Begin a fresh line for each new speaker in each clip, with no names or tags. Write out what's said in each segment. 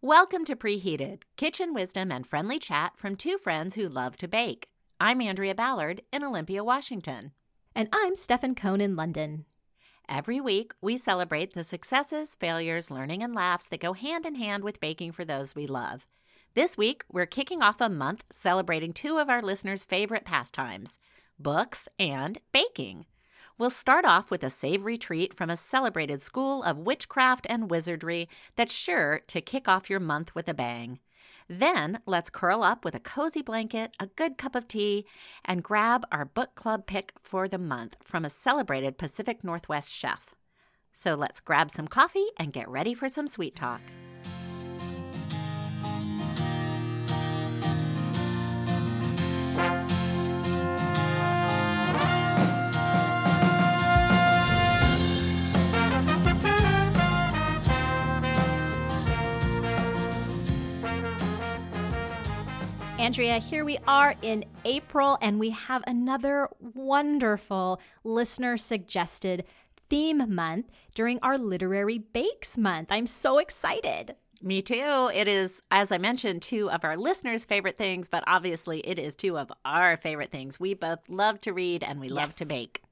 Welcome to Preheated, kitchen wisdom and friendly chat from two friends who love to bake. I'm Andrea Ballard in Olympia, Washington.
And I'm Stefan Cohn in London.
Every week, we celebrate the successes, failures, learning, and laughs that go hand in hand with baking for those we love. This week, we're kicking off a month celebrating two of our listeners' favorite pastimes books and baking. We'll start off with a savory treat from a celebrated school of witchcraft and wizardry that's sure to kick off your month with a bang. Then let's curl up with a cozy blanket, a good cup of tea, and grab our book club pick for the month from a celebrated Pacific Northwest chef. So let's grab some coffee and get ready for some sweet talk.
Andrea, here we are in April, and we have another wonderful listener suggested theme month during our Literary Bakes Month. I'm so excited.
Me too. It is, as I mentioned, two of our listeners' favorite things, but obviously it is two of our favorite things. We both love to read and we yes. love to bake.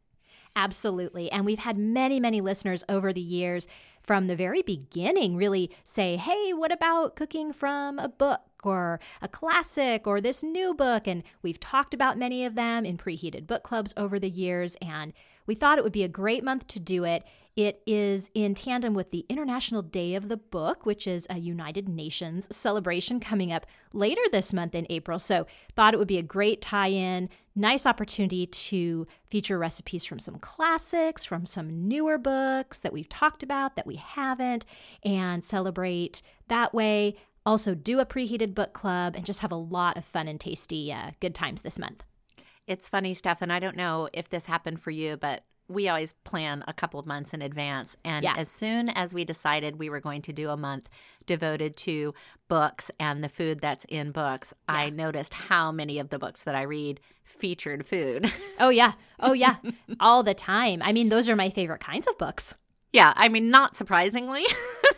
Absolutely. And we've had many, many listeners over the years from the very beginning really say, hey, what about cooking from a book or a classic or this new book? And we've talked about many of them in preheated book clubs over the years. And we thought it would be a great month to do it. It is in tandem with the International Day of the Book, which is a United Nations celebration coming up later this month in April. So, thought it would be a great tie in, nice opportunity to feature recipes from some classics, from some newer books that we've talked about that we haven't, and celebrate that way. Also, do a preheated book club and just have a lot of fun and tasty uh, good times this month.
It's funny, Stefan. I don't know if this happened for you, but we always plan a couple of months in advance. And yeah. as soon as we decided we were going to do a month devoted to books and the food that's in books, yeah. I noticed how many of the books that I read featured food.
oh, yeah. Oh, yeah. All the time. I mean, those are my favorite kinds of books.
Yeah. I mean, not surprisingly.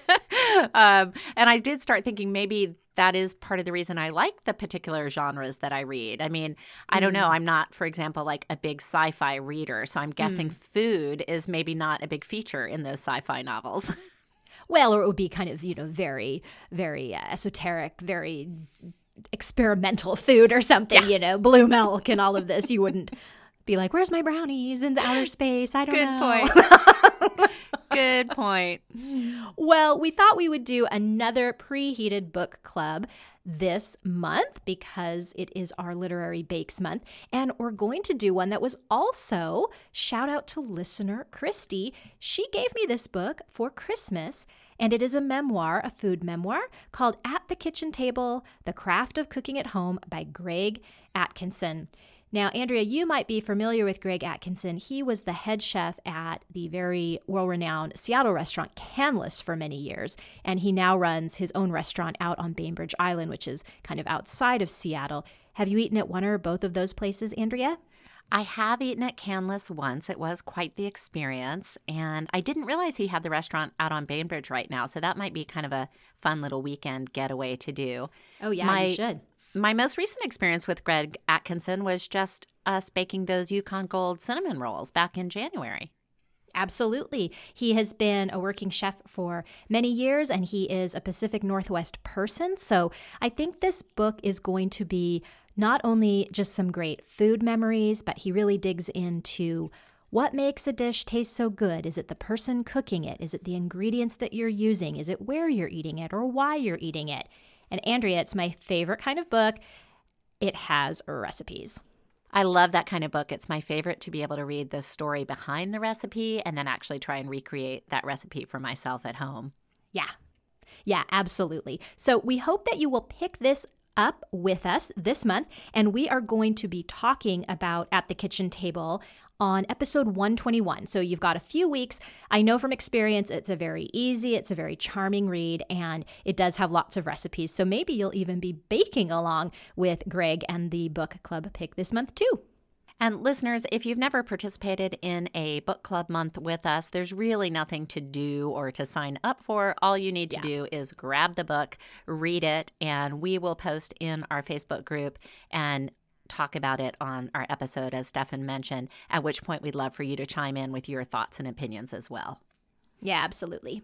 um, and I did start thinking maybe that is part of the reason I like the particular genres that I read. I mean, I don't know. Mm. I'm not, for example, like a big sci fi reader. So I'm guessing mm. food is maybe not a big feature in those sci fi novels.
well, or it would be kind of, you know, very, very uh, esoteric, very experimental food or something, yeah. you know, blue milk and all of this. You wouldn't be like, where's my brownies in the outer space? I don't
Good
know.
point. Good point.
Well, we thought we would do another preheated book club this month because it is our literary bakes month and we're going to do one that was also shout out to listener Christy she gave me this book for Christmas and it is a memoir a food memoir called At the Kitchen Table The Craft of Cooking at Home by Greg Atkinson now, Andrea, you might be familiar with Greg Atkinson. He was the head chef at the very world renowned Seattle restaurant Canlis for many years, and he now runs his own restaurant out on Bainbridge Island, which is kind of outside of Seattle. Have you eaten at one or both of those places, Andrea?
I have eaten at Canlis once. It was quite the experience. And I didn't realize he had the restaurant out on Bainbridge right now. So that might be kind of a fun little weekend getaway to do.
Oh, yeah, My, you should
my most recent experience with Greg Atkinson was just us baking those Yukon Gold cinnamon rolls back in January.
Absolutely. He has been a working chef for many years and he is a Pacific Northwest person. So I think this book is going to be not only just some great food memories, but he really digs into what makes a dish taste so good? Is it the person cooking it? Is it the ingredients that you're using? Is it where you're eating it or why you're eating it? And Andrea, it's my favorite kind of book. It has recipes.
I love that kind of book. It's my favorite to be able to read the story behind the recipe and then actually try and recreate that recipe for myself at home.
Yeah. Yeah, absolutely. So we hope that you will pick this up with us this month, and we are going to be talking about At the Kitchen Table on episode 121. So you've got a few weeks. I know from experience it's a very easy, it's a very charming read, and it does have lots of recipes. So maybe you'll even be baking along with Greg and the book club pick this month too.
And listeners, if you've never participated in a book club month with us, there's really nothing to do or to sign up for. All you need to
Yeah.
do is grab the book, read it, and we will post in our Facebook group and talk about it on our episode, as Stefan mentioned, at which point we'd love for you to chime in with your thoughts and opinions as well.
Yeah, absolutely.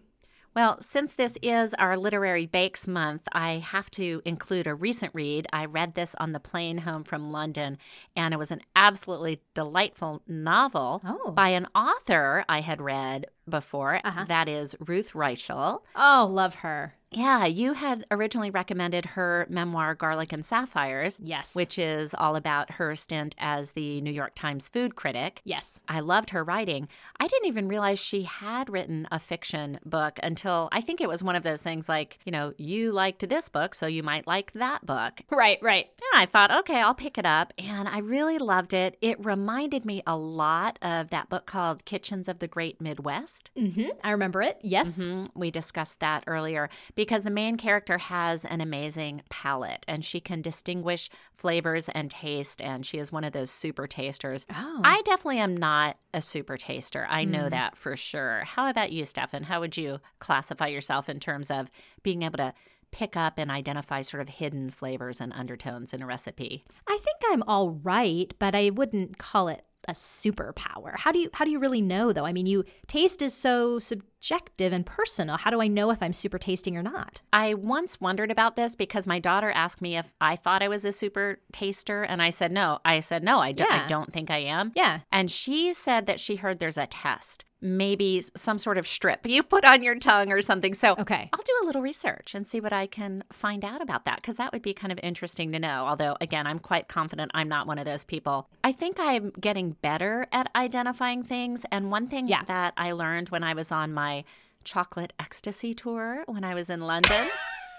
Well, since this is our Literary Bakes Month, I have to include a recent read. I read this on the plane home from London, and it was an absolutely delightful novel
Oh.
by an author I had read before.
Uh-huh.
That is Ruth Reichl.
Oh, love her.
Yeah, you had originally recommended her memoir, Garlic and Sapphires,
Yes.
which is all about her stint as the New York Times food critic.
Yes.
I loved her writing. I didn't even realize she had written a fiction book until I think it was one of those things like, you know, you liked this book, so you might like that book.
Right, right.
Yeah, I thought, okay, I'll pick it up. And I really loved it. It reminded me a lot of that book called Kitchens of the Great Midwest.
Mm-hmm. I remember it. Yes.
Mhm. We discussed that earlier because the main character has an amazing palate and she can distinguish flavors and taste. And she is one of those super tasters.
Oh.
I definitely am not a super taster. I know that for sure. How about you, Stefan? How would you classify yourself in terms of being able to pick up and identify sort of hidden flavors and undertones in a recipe?
I think I'm all right, but I wouldn't call it a superpower. How do you how do you really know though? I mean, you taste is so subjective and personal. How do I know if I'm super tasting or not?
I once wondered about this because my daughter asked me if I thought I was a super taster, and I said no. I said no, I, don't, I don't think I am.
Yeah.
And she said that she heard there's a test, maybe some sort of strip you put on your tongue or something. So
Okay.
I'll do a little research and see what I can find out about that because that would be kind of interesting to know. Although, again, I'm quite confident I'm not one of those people. I think I'm getting better at identifying things. And one thing
Yeah.
that I learned when I was on my chocolate ecstasy tour when I was in London,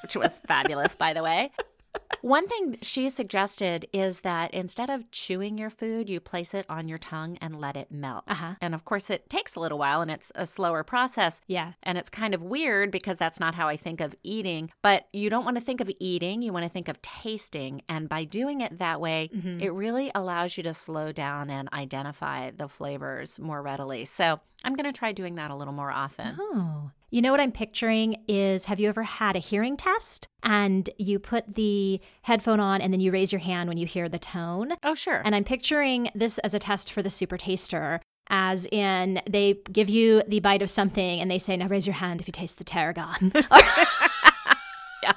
which was fabulous, by the way. One thing she suggested is that instead of chewing your food, you place it on your tongue and let it melt.
Uh-huh.
And of course, it takes a little while and it's a slower process.
Yeah.
And it's kind of weird because that's not how I think of eating. But you don't want to think of eating, you want to think of tasting. And by doing it that way,
Mm-hmm.
it really allows you to slow down and identify the flavors more readily. So I'm going to try doing that a little more often.
Oh. You know what I'm picturing is have you ever had a hearing test and you put the headphone on and then you raise your hand when you hear the tone?
Oh, sure.
And I'm picturing this as a test for the super taster, as in they give you the bite of something and they say, now raise your hand if you taste the tarragon. yeah.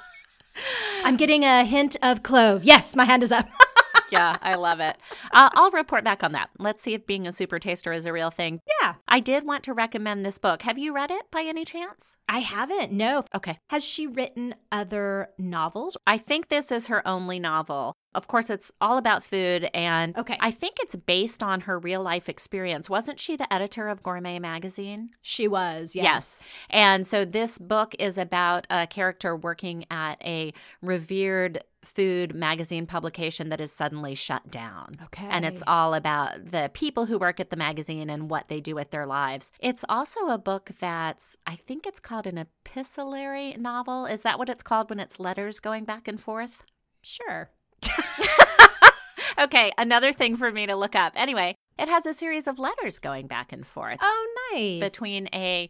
I'm getting a hint of clove. Yes, my hand is up.
yeah, I love it. Uh, I'll report back on that. Let's see if being a super taster is a real thing.
yeah.
I did want to recommend this book. Have you read it by any chance?
I haven't. No.
Okay.
Has she written other novels?
I think this is her only novel. Of course, it's all about food, and
Okay.
I think it's based on her real life experience. Wasn't she the editor of Gourmet magazine?
She was,
Yes. And so this book is about a character working at a revered food magazine publication that is suddenly shut down.
Okay.
And it's all about the people who work at the magazine and what they do with their lives. It's also a book that's, I think it's called an epistolary novel. Is that what it's called when it's letters going back and forth?
Sure.
Okay, another thing for me to look up. Anyway, it has a series of letters going back and forth
Oh, nice.
between a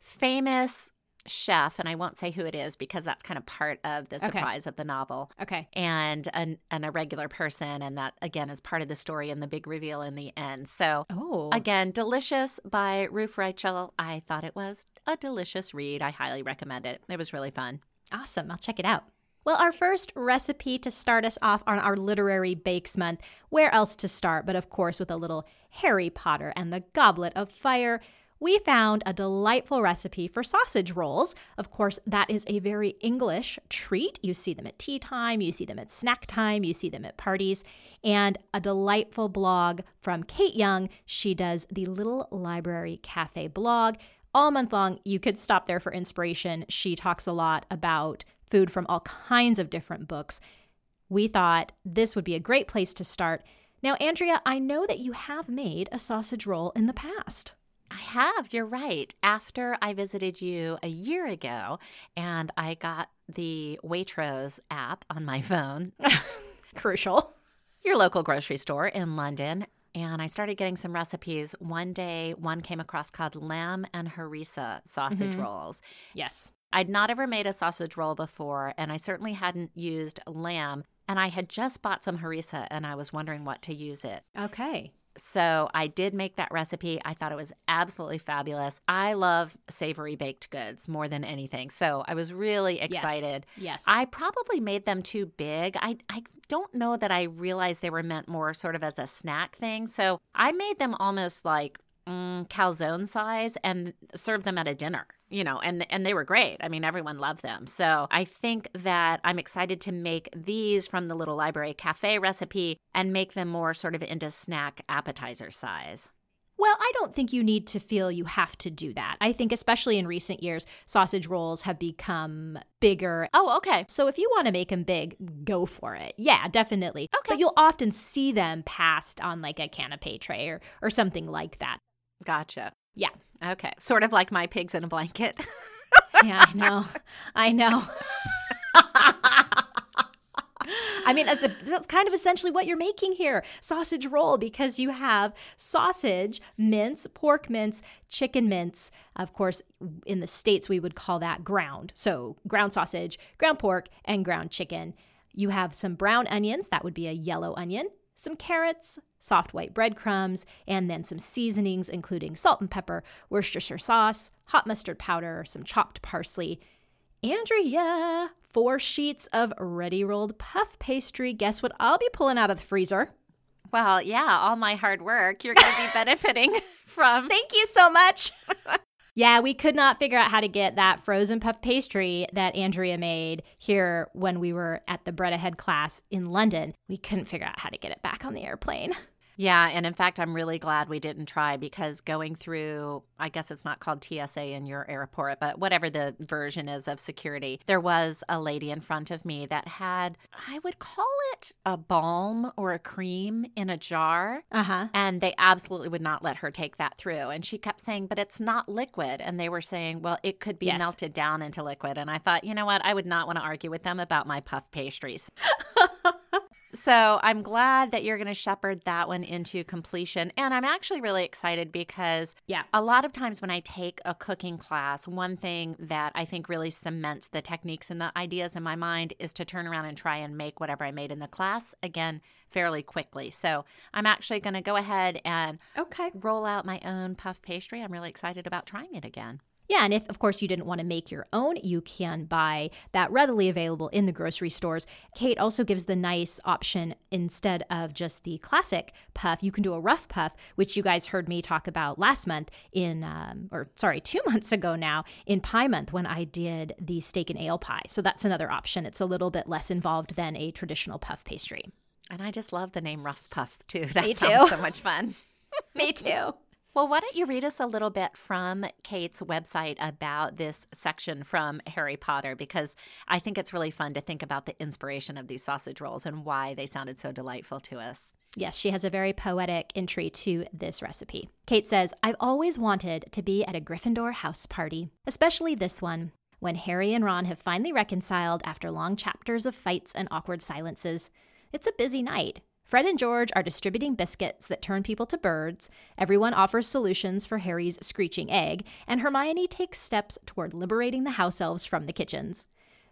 famous chef, and I won't say who it is because that's kind of part of the
Okay.
surprise of the novel.
Okay.
And an, and a regular person, and that again is part of the story and the big reveal in the end. So
Oh.
Again, Delicious by Ruth Reichl. I thought it was a delicious read. I highly recommend it. It was really fun.
Awesome. I'll check it out. Well, our first recipe to start us off on our literary bakes month. Where else to start but, of course, with a little Harry Potter and the Goblet of Fire. We found a delightful recipe for sausage rolls. Of course, that is a very English treat. You see them at tea time, you see them at snack time, you see them at parties. And a delightful blog from Kate Young. She does the Little Library Cafe blog all month long. You could stop there for inspiration. She talks a lot about food from all kinds of different books. We thought this would be a great place to start. Now, Andrea, I know that you have made a sausage roll in the past.
I have, you're right. After I visited you a year ago and I got the Waitrose app on my phone,
Crucial.
your local grocery store in London, and I started getting some recipes. One day, one came across called lamb and harissa sausage
Mm-hmm.
rolls.
Yes.
I'd not ever made a sausage roll before, and I certainly hadn't used lamb. And I had just bought some harissa, and I was wondering what to use it.
Okay.
So I did make that recipe. I thought it was absolutely fabulous. I love savory baked goods more than anything. So I was really excited.
Yes.
I probably made them too big. I, I don't know that I realized they were meant more sort of as a snack thing. So I made them almost like mm, calzone size and served them at a dinner. You know, and and they were great. I mean, everyone loved them. So I think that I'm excited to make these from the Little Library Cafe recipe and make them more sort of into snack appetizer size.
Well, I don't think you need to feel you have to do that. I think, especially in recent years, sausage rolls have become bigger.
Oh, okay.
So if you want to make them big, go for it. Yeah, definitely.
Okay.
But you'll often see them passed on like a canapé tray or, or something like that.
Gotcha.
Yeah.
Okay. Sort of like my pigs in a blanket.
Yeah, I know. I know. I mean, that's, a, that's kind of essentially what you're making here sausage roll because you have sausage, mince, pork mince, chicken mince. Of course, in the States, we would call that ground. So, ground sausage, ground pork, and ground chicken. You have some brown onions, that would be a yellow onion, some carrots, soft white breadcrumbs, and then some seasonings, including salt and pepper, Worcestershire sauce, hot mustard powder, some chopped parsley. Andrea, four sheets of ready rolled puff pastry. Guess what I'll be pulling out of the freezer?
well, yeah, all my hard work you're going to be benefiting from.
Thank you so much. yeah, we could not figure out how to get that frozen puff pastry that Andrea made here when we were at the Bread Ahead class in London. We couldn't figure out how to get it back on the airplane.
Yeah, and in fact, I'm really glad we didn't try because going through, I guess it's not called TSA in your airport, but whatever the version is of security, there was a lady in front of me that had, I would call it a balm or a cream in a jar.
Uh huh.
And they absolutely would not let her take that through. And she kept saying, but it's not liquid. And they were saying, well, it could be
Yes.
melted down into liquid. And I thought, you know what? I would not want to argue with them about my puff pastries. So I'm glad that you're going to shepherd that one into completion. And I'm actually really excited because
Yeah.
a lot of times when I take a cooking class, one thing that I think really cements the techniques and the ideas in my mind is to turn around and try and make whatever I made in the class again fairly quickly. So I'm actually going to go ahead and
Okay.
roll out my own puff pastry. I'm really excited about trying it again.
Yeah, and if, of course, you didn't want to make your own, you can buy that readily available in the grocery stores. Kate also gives the nice option instead of just the classic puff, you can do a rough puff, which you guys heard me talk about last month in, um, or sorry, two months ago now in Pie Month when I did the steak and ale pie. So that's another option. It's a little bit less involved than a traditional puff pastry.
And I just love the name Rough Puff too. That
Me
sounds
too.
so much fun.
Me too.
Well, why don't you read us a little bit from Kate's website about this section from Harry Potter? Because I think it's really fun to think about the inspiration of these sausage rolls and why they sounded so delightful to us.
Yes, she has a very poetic entry to this recipe. Kate says, I've always wanted to be at a Gryffindor house party, especially this one, when Harry and Ron have finally reconciled after long chapters of fights and awkward silences. It's a busy night. Fred and George are distributing biscuits that turn people to birds. Everyone offers solutions for Harry's screeching egg, and Hermione takes steps toward liberating the house elves from the kitchens.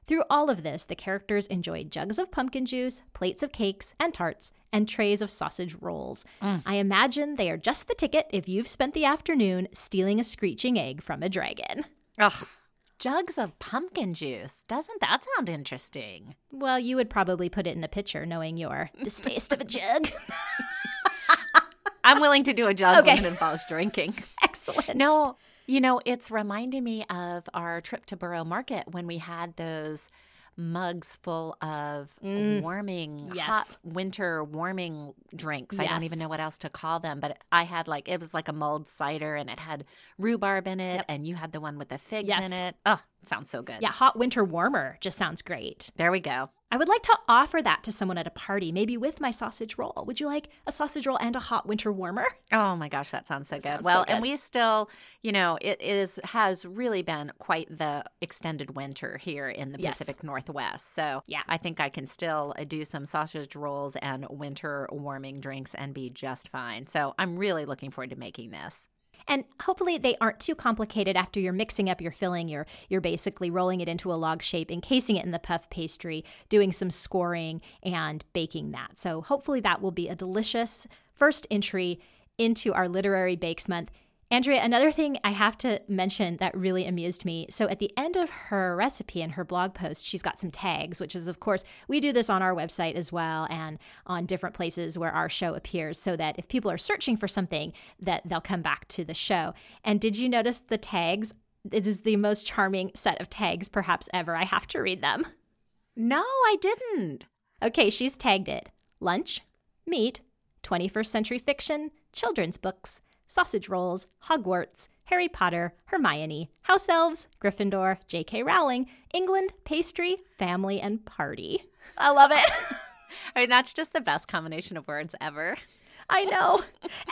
Through all of this, the characters enjoy jugs of pumpkin juice, plates of cakes and tarts, and trays of sausage rolls. Mm. I imagine they are just the ticket if you've spent the afternoon stealing a screeching egg from a dragon.
Ugh. Jugs of pumpkin juice. Doesn't that sound interesting?
Well, you would probably put it in a pitcher knowing your distaste of a jug.
I'm willing to do a jug
Okay.
when it involves drinking.
Excellent.
No, you know, it's reminding me of our trip to Borough Market when we had those mugs full of warming,
Mm. Yes.
hot winter warming drinks. I don't even know what else to call them, but I had like, it was like a mulled cider and it had rhubarb in it, and you had the one with the figs
Yes.
in it. Oh, sounds so good.
Yeah, hot winter warmer just sounds great.
There we go.
I would like to offer that to someone at a party, maybe with my sausage roll. Would you like a sausage roll and a hot winter warmer?
Oh my gosh, that sounds so
That
good.
sounds
well,
so
and we still, you know, it is has really been quite the extended winter here in the
Yes.
Pacific Northwest. So
Yeah.
I think I can still uh, do some sausage rolls and winter warming drinks and be just fine. So I'm really looking forward to making this.
And hopefully they aren't too complicated after you're mixing up your filling. You're you're basically rolling it into a log shape, encasing it in the puff pastry, doing some scoring and baking that. So hopefully that will be a delicious first entry into our literary bakes month. Andrea, another thing I have to mention that really amused me. So, at the end of her recipe in her blog post, she's got some tags, which is, of course, we do this on our website as well and on different places where our show appears so that if people are searching for something, that they'll come back to the show. And did you notice the tags? It is the most charming set of tags perhaps ever. I have to read them.
No, I didn't.
Okay, she's tagged it lunch, meat, 21st century fiction, children's books, sausage rolls, Hogwarts, Harry Potter, Hermione, house elves, Gryffindor, J.K. Rowling, England, pastry, family, and party. I love it.
I mean, that's just the best combination of words ever.
I know.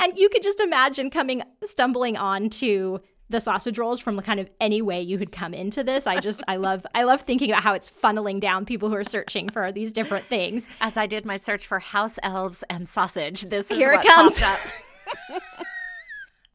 And you could just imagine coming, stumbling onto the sausage rolls from the kind of any way you had come into this. I just, I love, I love thinking about how it's funneling down people who are searching for these different things.
As I did my search for house elves and sausage, this is
Here it comes.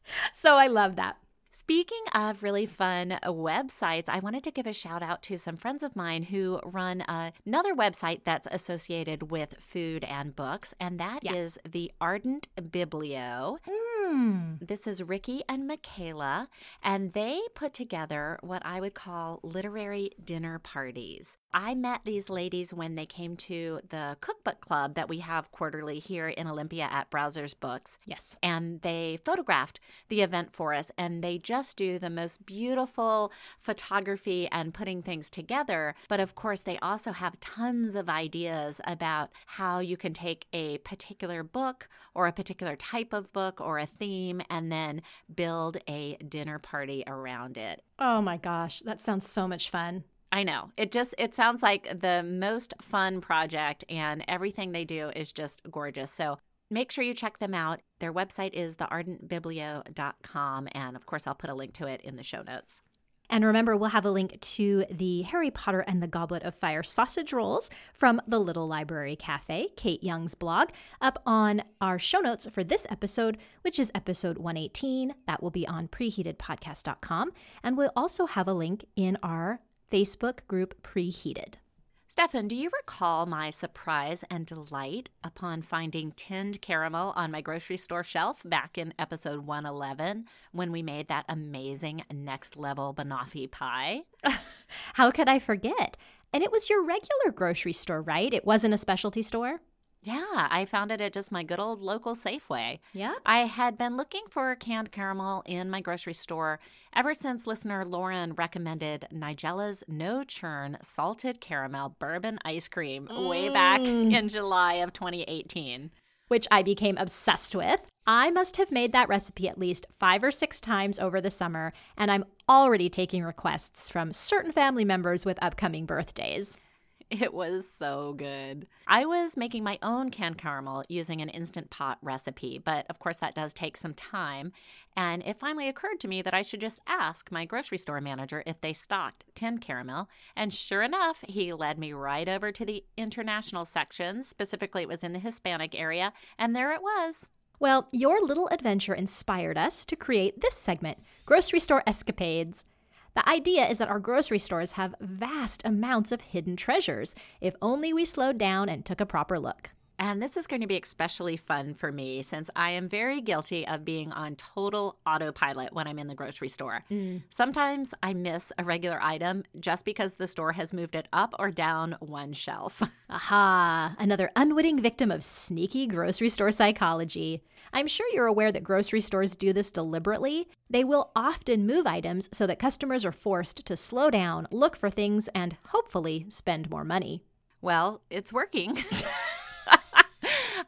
So I love that.
Speaking of really fun websites, I wanted to give a shout out to some friends of mine who run another website that's associated with food and books, and that is
Yeah.
the Ardent Biblio.
Hmm.
This is Ricky and Michaela, and they put together what I would call literary dinner parties. I met these ladies when they came to the cookbook club that we have quarterly here in Olympia at Browsers Books
Yes.
and they photographed the event for us and they just do the most beautiful photography and putting things together but of course they also have tons of ideas about how you can take a particular book or a particular type of book or a theme and then build a dinner party around it
Oh my gosh, that sounds so much fun.
I know. It just it sounds like the most fun project and everything they do is just gorgeous. So make sure you check them out. Their website is theardentbiblio.com and of course I'll put a link to it in the show notes.
And remember, we'll have a link to the Harry Potter and the Goblet of Fire sausage rolls from the Little Library Cafe, Kate Young's blog, up on our show notes for this episode, which is episode 118. That will be on preheatedpodcast.com. And we'll also have a link in our Facebook group, Preheated.
Stefan, do you recall my surprise and delight upon finding tinned caramel on my grocery store shelf back in episode 111 when we made that amazing next level banoffee pie?
How could I forget? And it was your regular grocery store, right? It wasn't a specialty store?
Yeah, I found it at just my good old local Safeway.
Yeah.
I had been looking for canned caramel in my grocery store ever since listener Lauren recommended Nigella's no churn salted caramel bourbon ice cream way back mm. in July of 2018.
which I became obsessed with. I must have made that recipe at least five or six times over the summer, and I'm already taking requests from certain family members with upcoming birthdays.
It was so good. I was making my own canned caramel using an instant pot recipe, but of course that does take some time. And it finally occurred to me that I should just ask my grocery store manager if they stocked tin caramel. And sure enough, he led me right over to the international section. Specifically, it was in the Hispanic area, and there it was.
Well, your little adventure inspired us to create this segment Grocery Store Escapades. The idea is that our grocery stores have vast amounts of hidden treasures, if only we slowed down and took a proper look.
And this is going to be especially fun for me since I am very guilty of being on total autopilot when I'm in the grocery store. Mm. Sometimes I miss a regular item just because the store has moved it up or down one shelf.
Aha, another unwitting victim of sneaky grocery store psychology. I'm sure you're aware that grocery stores do this deliberately. They will often move items so that customers are forced to slow down, look for things, and hopefully spend more money.
well, it's working.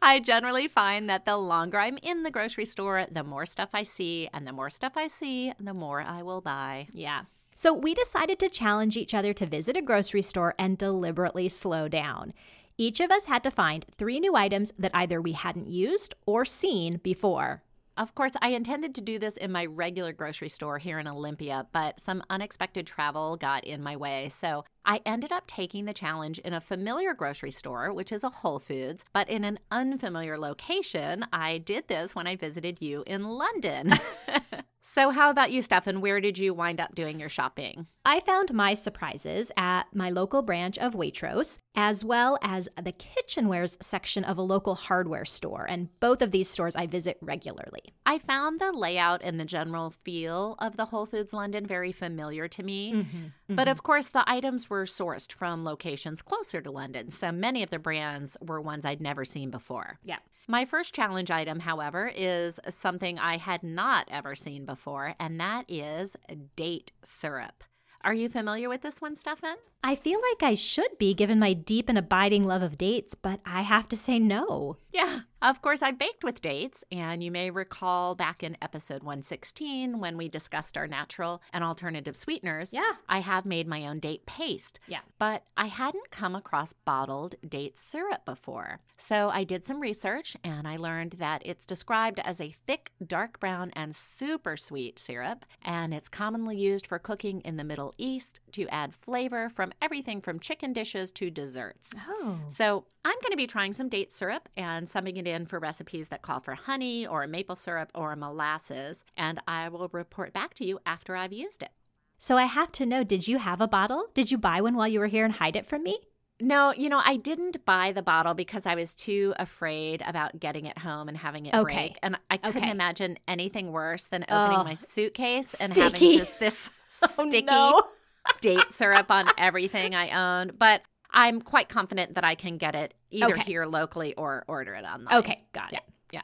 I generally find that the longer I'm in the grocery store, the more stuff I see, and the more stuff I see, the more I will buy.
Yeah. So we decided to challenge each other to visit a grocery store and deliberately slow down. Each of us had to find three new items that either we hadn't used or seen before.
Of course, I intended to do this in my regular grocery store here in Olympia, but some unexpected travel got in my way. So I ended up taking the challenge in a familiar grocery store, which is a Whole Foods, but in an unfamiliar location. I did this when I visited you in London. So, how about you, Stefan? Where did you wind up doing your shopping?
I found my surprises at my local branch of Waitrose, as well as the kitchenwares section of a local hardware store. And both of these stores I visit regularly.
I found the layout and the general feel of the Whole Foods London very familiar to me. Mm-hmm, mm-hmm. But of course, the items were sourced from locations closer to London. So many of the brands were ones I'd never seen before.
Yeah.
My first challenge item, however, is something I had not ever seen before, and that is date syrup. Are you familiar with this one, Stefan?
I feel like I should be given my deep and abiding love of dates, but I have to say no.
Yeah, of course, I baked with dates, and you may recall back in episode 116 when we discussed our natural and alternative sweeteners.
Yeah.
I have made my own date paste.
Yeah.
But I hadn't come across bottled date syrup before. So I did some research and I learned that it's described as a thick, dark brown, and super sweet syrup, and it's commonly used for cooking in the Middle East to add flavor from everything from chicken dishes to desserts.
Oh.
So I'm going to be trying some date syrup and subbing it in for recipes that call for honey or maple syrup or molasses, and I will report back to you after I've used it.
So I have to know did you have a bottle? Did you buy one while you were here and hide it from me?
No, you know, I didn't buy the bottle because I was too afraid about getting it home and having it
okay.
break. And I couldn't
okay.
imagine anything worse than opening
oh,
my suitcase and
sticky.
having just this oh, sticky
oh, no.
date syrup on everything I own. But I'm quite confident that I can get it either
okay.
here locally or order it online.
Okay, got
yeah,
it.
Yeah.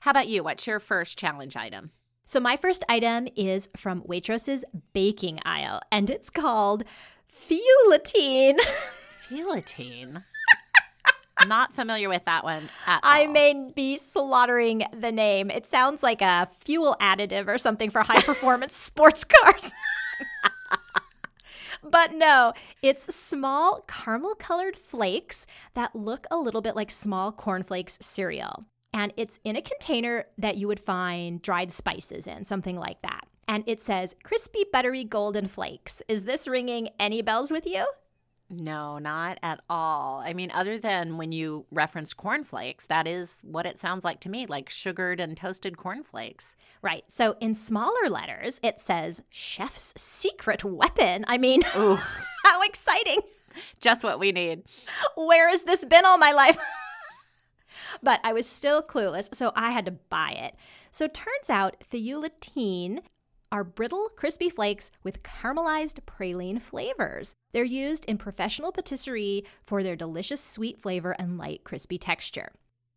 How about you? What's your first challenge item?
So my first item is from Waitrose's baking aisle, and it's called Feuilletine.
Feuilletine. Not familiar with that one at all.
I
all.
may be slaughtering the name. It sounds like a fuel additive or something for high performance sports cars. but no, it's small caramel colored flakes that look a little bit like small cornflakes cereal. And it's in a container that you would find dried spices in, something like that. And it says crispy, buttery, golden flakes. Is this ringing any bells with you?
No, not at all. I mean, other than when you referenced cornflakes, that is what it sounds like to me like sugared and toasted cornflakes.
Right. So in smaller letters, it says chef's secret weapon. I mean, how exciting!
Just what we need.
Where has this been all my life? but I was still clueless, so I had to buy it. So turns out feuilletine are brittle, crispy flakes with caramelized praline flavors. They're used in professional patisserie for their delicious sweet flavor and light, crispy texture.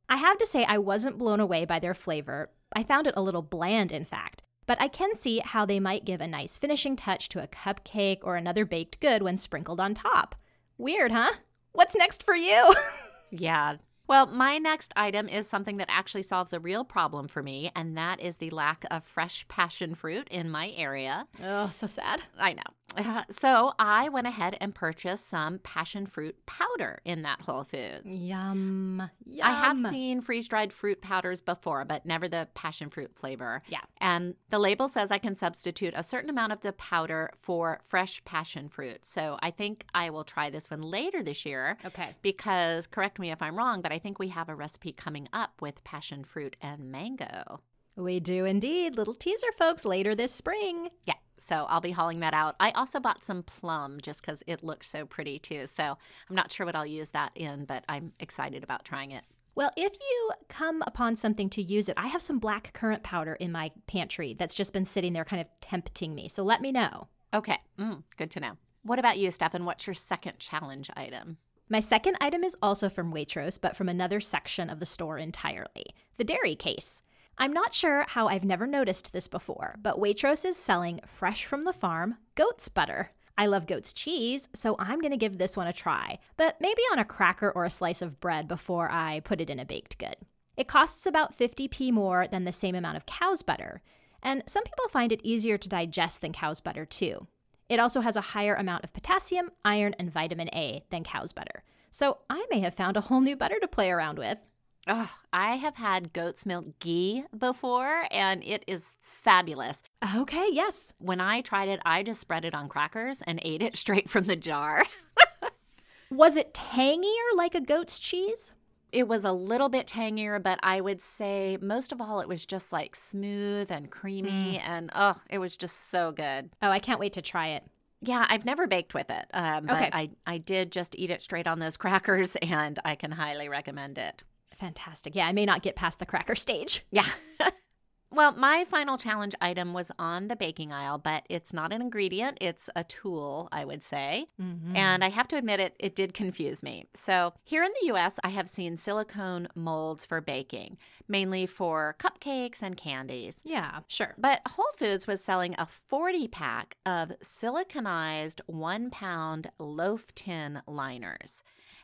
I have to say, I wasn't blown away by their flavor. I found it a little bland, in fact. But I can see how they might give a nice finishing touch to a cupcake or another baked good when sprinkled on top. Weird, huh? What's next for you?
yeah, well, my next item is something that actually solves a real problem for me, and that is the lack of fresh passion fruit in my area.
Oh, so sad.
I know. Uh, so I went ahead and purchased some passion fruit powder in that Whole Foods.
Yum. Yum.
I have seen freeze dried fruit powders before, but never the passion fruit flavor.
Yeah.
And the label says I can substitute a certain amount of the powder for fresh passion fruit. So I think I will try this one later this year.
Okay.
Because, correct me if I'm wrong, but I think we have a recipe coming up with passion fruit and mango.
We do indeed. Little teaser, folks, later this spring.
Yeah. So I'll be hauling that out. I also bought some plum just because it looks so pretty too. So I'm not sure what I'll use that in, but I'm excited about trying it.
Well, if you come upon something to use it, I have some black currant powder in my pantry that's just been sitting there kind of tempting me. So let me know.
Okay. Mm, good to know. What about you, Stefan? What's your second challenge item?
My second item is also from Waitrose, but from another section of the store entirely the dairy case. I'm not sure how I've never noticed this before, but Waitrose is selling fresh from the farm goat's butter. I love goat's cheese, so I'm to give this one a try, but maybe on a cracker or a slice of bread before I put it in a baked good. It costs about 50p more than the same amount of cow's butter, and some people find it easier to digest than cow's butter too. It also has a higher amount of potassium, iron, and vitamin A than cow's butter. So I may have found a whole new butter to play around with.
Oh, I have had goat's milk ghee before and it is fabulous.
Okay, yes.
When I tried it, I just spread it on crackers and ate it straight from the jar.
Was it tangier like a goat's cheese?
It was a little bit tangier, but I would say most of all, it was just like smooth and creamy. And oh, it was just so good.
Oh, I can't wait to try it.
Yeah, I've never baked with it, um, but
Okay.
I, I did just eat it straight on those crackers, and I can highly recommend it.
Fantastic. Yeah, I may not get past the cracker stage.
Yeah. well, my final challenge item was on the baking aisle, but it's not an ingredient, it's a tool, I would say. Mm-hmm. And I have to admit it it did confuse me. So, here in the US, I have seen silicone molds for baking, mainly for cupcakes and candies.
Yeah, sure.
But Whole Foods was selling a 40 pack of siliconized one pound loaf tin liners.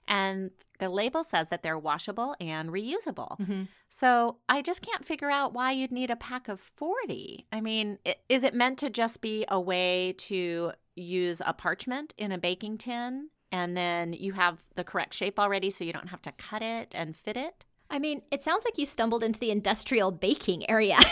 And the label says that they're washable and reusable. Mm-hmm. So I just can't figure out why you'd need a pack of 40. I mean, is it meant to just be a way to use a parchment in a baking tin? And then you have the correct shape already, so you don't have to cut it and fit it?
I mean, it sounds like you stumbled into the industrial baking area.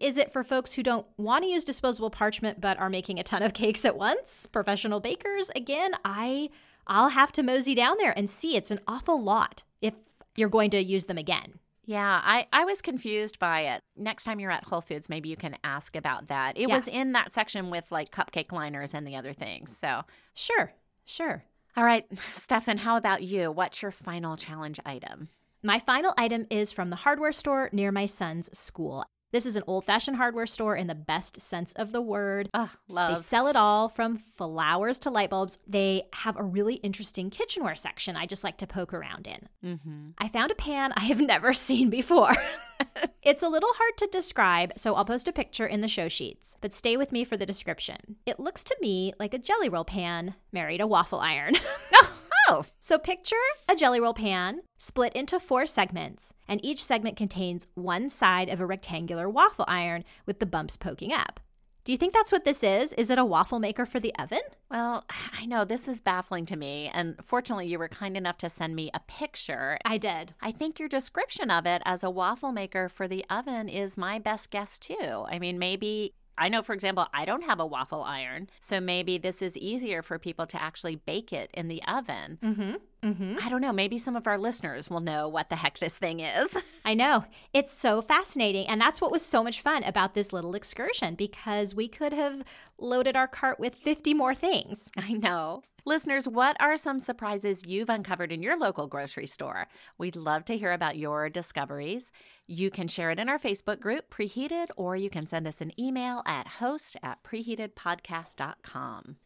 Is it for folks who don't want to use disposable parchment but are making a ton of cakes at once? Professional bakers? Again, I I'll have to mosey down there and see it's an awful lot if you're going to use them again.
Yeah, I, I was confused by it. Next time you're at Whole Foods, maybe you can ask about that. It
Yeah.
was in that section with like cupcake liners and the other things. So,
Sure, sure.
all right, Stefan, how about you? What's your final challenge item?
My final item is from the hardware store near my son's school. This is an old fashioned hardware store in the best sense of the word.
Oh,
They sell it all from flowers to light bulbs. They have a really interesting kitchenware section I just like to poke around in.
mm-hmm.
I found a pan I have never seen before. it's a little hard to describe, so I'll post a picture in the show sheets, but stay with me for the description. It looks to me like a jelly roll pan married a waffle iron.
Oh,
So picture a jelly roll pan split into four segments, and each segment contains one side of a rectangular waffle iron with the bumps poking up. Do you think that's what this is? Is it a waffle maker for the oven?
well, I know this is baffling to me. And fortunately, you were kind enough to send me a picture.
I did.
I think your description of it as a waffle maker for the oven is my best guess, too. I mean, maybe. I know, for example, I don't have a waffle iron, so maybe this is easier for people to actually bake it in the oven.
Mm-hmm. Mm-hmm.
I don't know. Maybe some of our listeners will know what the heck this thing is.
I know. It's so fascinating. And that's what was so much fun about this little excursion because we could have loaded our cart with 50 more things.
I know. Listeners, what are some surprises you've uncovered in your local grocery store? We'd love to hear about your discoveries. You can share it in our Facebook group, Preheated, or you can send us an email at host at preheatedpodcast.com.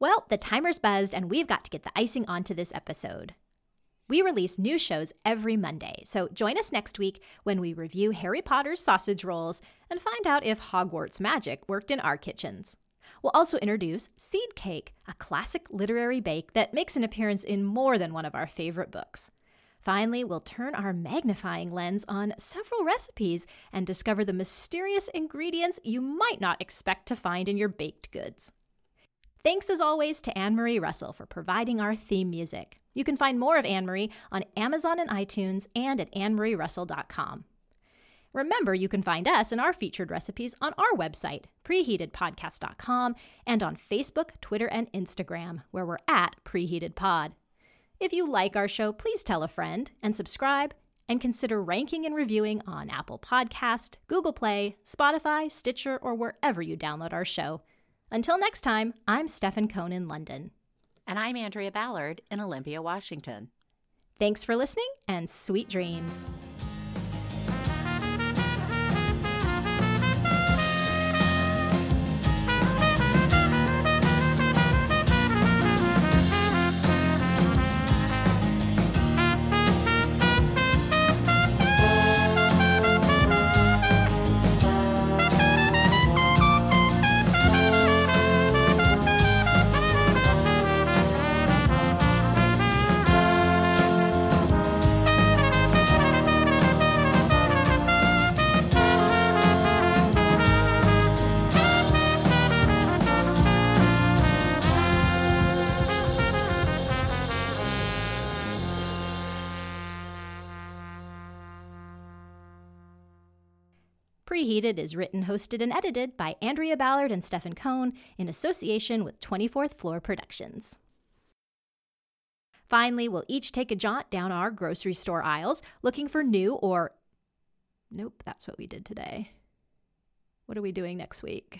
Well, the timer's buzzed and we've got to get the icing onto this episode. We release new shows every Monday, so join us next week when we review Harry Potter's sausage rolls and find out if Hogwarts magic worked in our kitchens. We'll also introduce Seed Cake, a classic literary bake that makes an appearance in more than one of our favorite books. Finally, we'll turn our magnifying lens on several recipes and discover the mysterious ingredients you might not expect to find in your baked goods. Thanks as always to Anne Marie Russell for providing our theme music. You can find more of Anne Marie on Amazon and iTunes and at annemarierussell.com. Remember, you can find us and our featured recipes on our website, preheatedpodcast.com, and on Facebook, Twitter, and Instagram, where we're at preheatedpod. If you like our show, please tell a friend and subscribe, and consider ranking and reviewing on Apple Podcast, Google Play, Spotify, Stitcher, or wherever you download our show. Until next time, I'm Stefan Cohn in London.
And I'm Andrea Ballard in Olympia, Washington.
Thanks for listening and sweet dreams. Is written, hosted, and edited by Andrea Ballard and Stefan Cohn in association with 24th Floor Productions. Finally, we'll each take a jaunt down our grocery store aisles looking for new or. Nope, that's what we did today. What are we doing next week?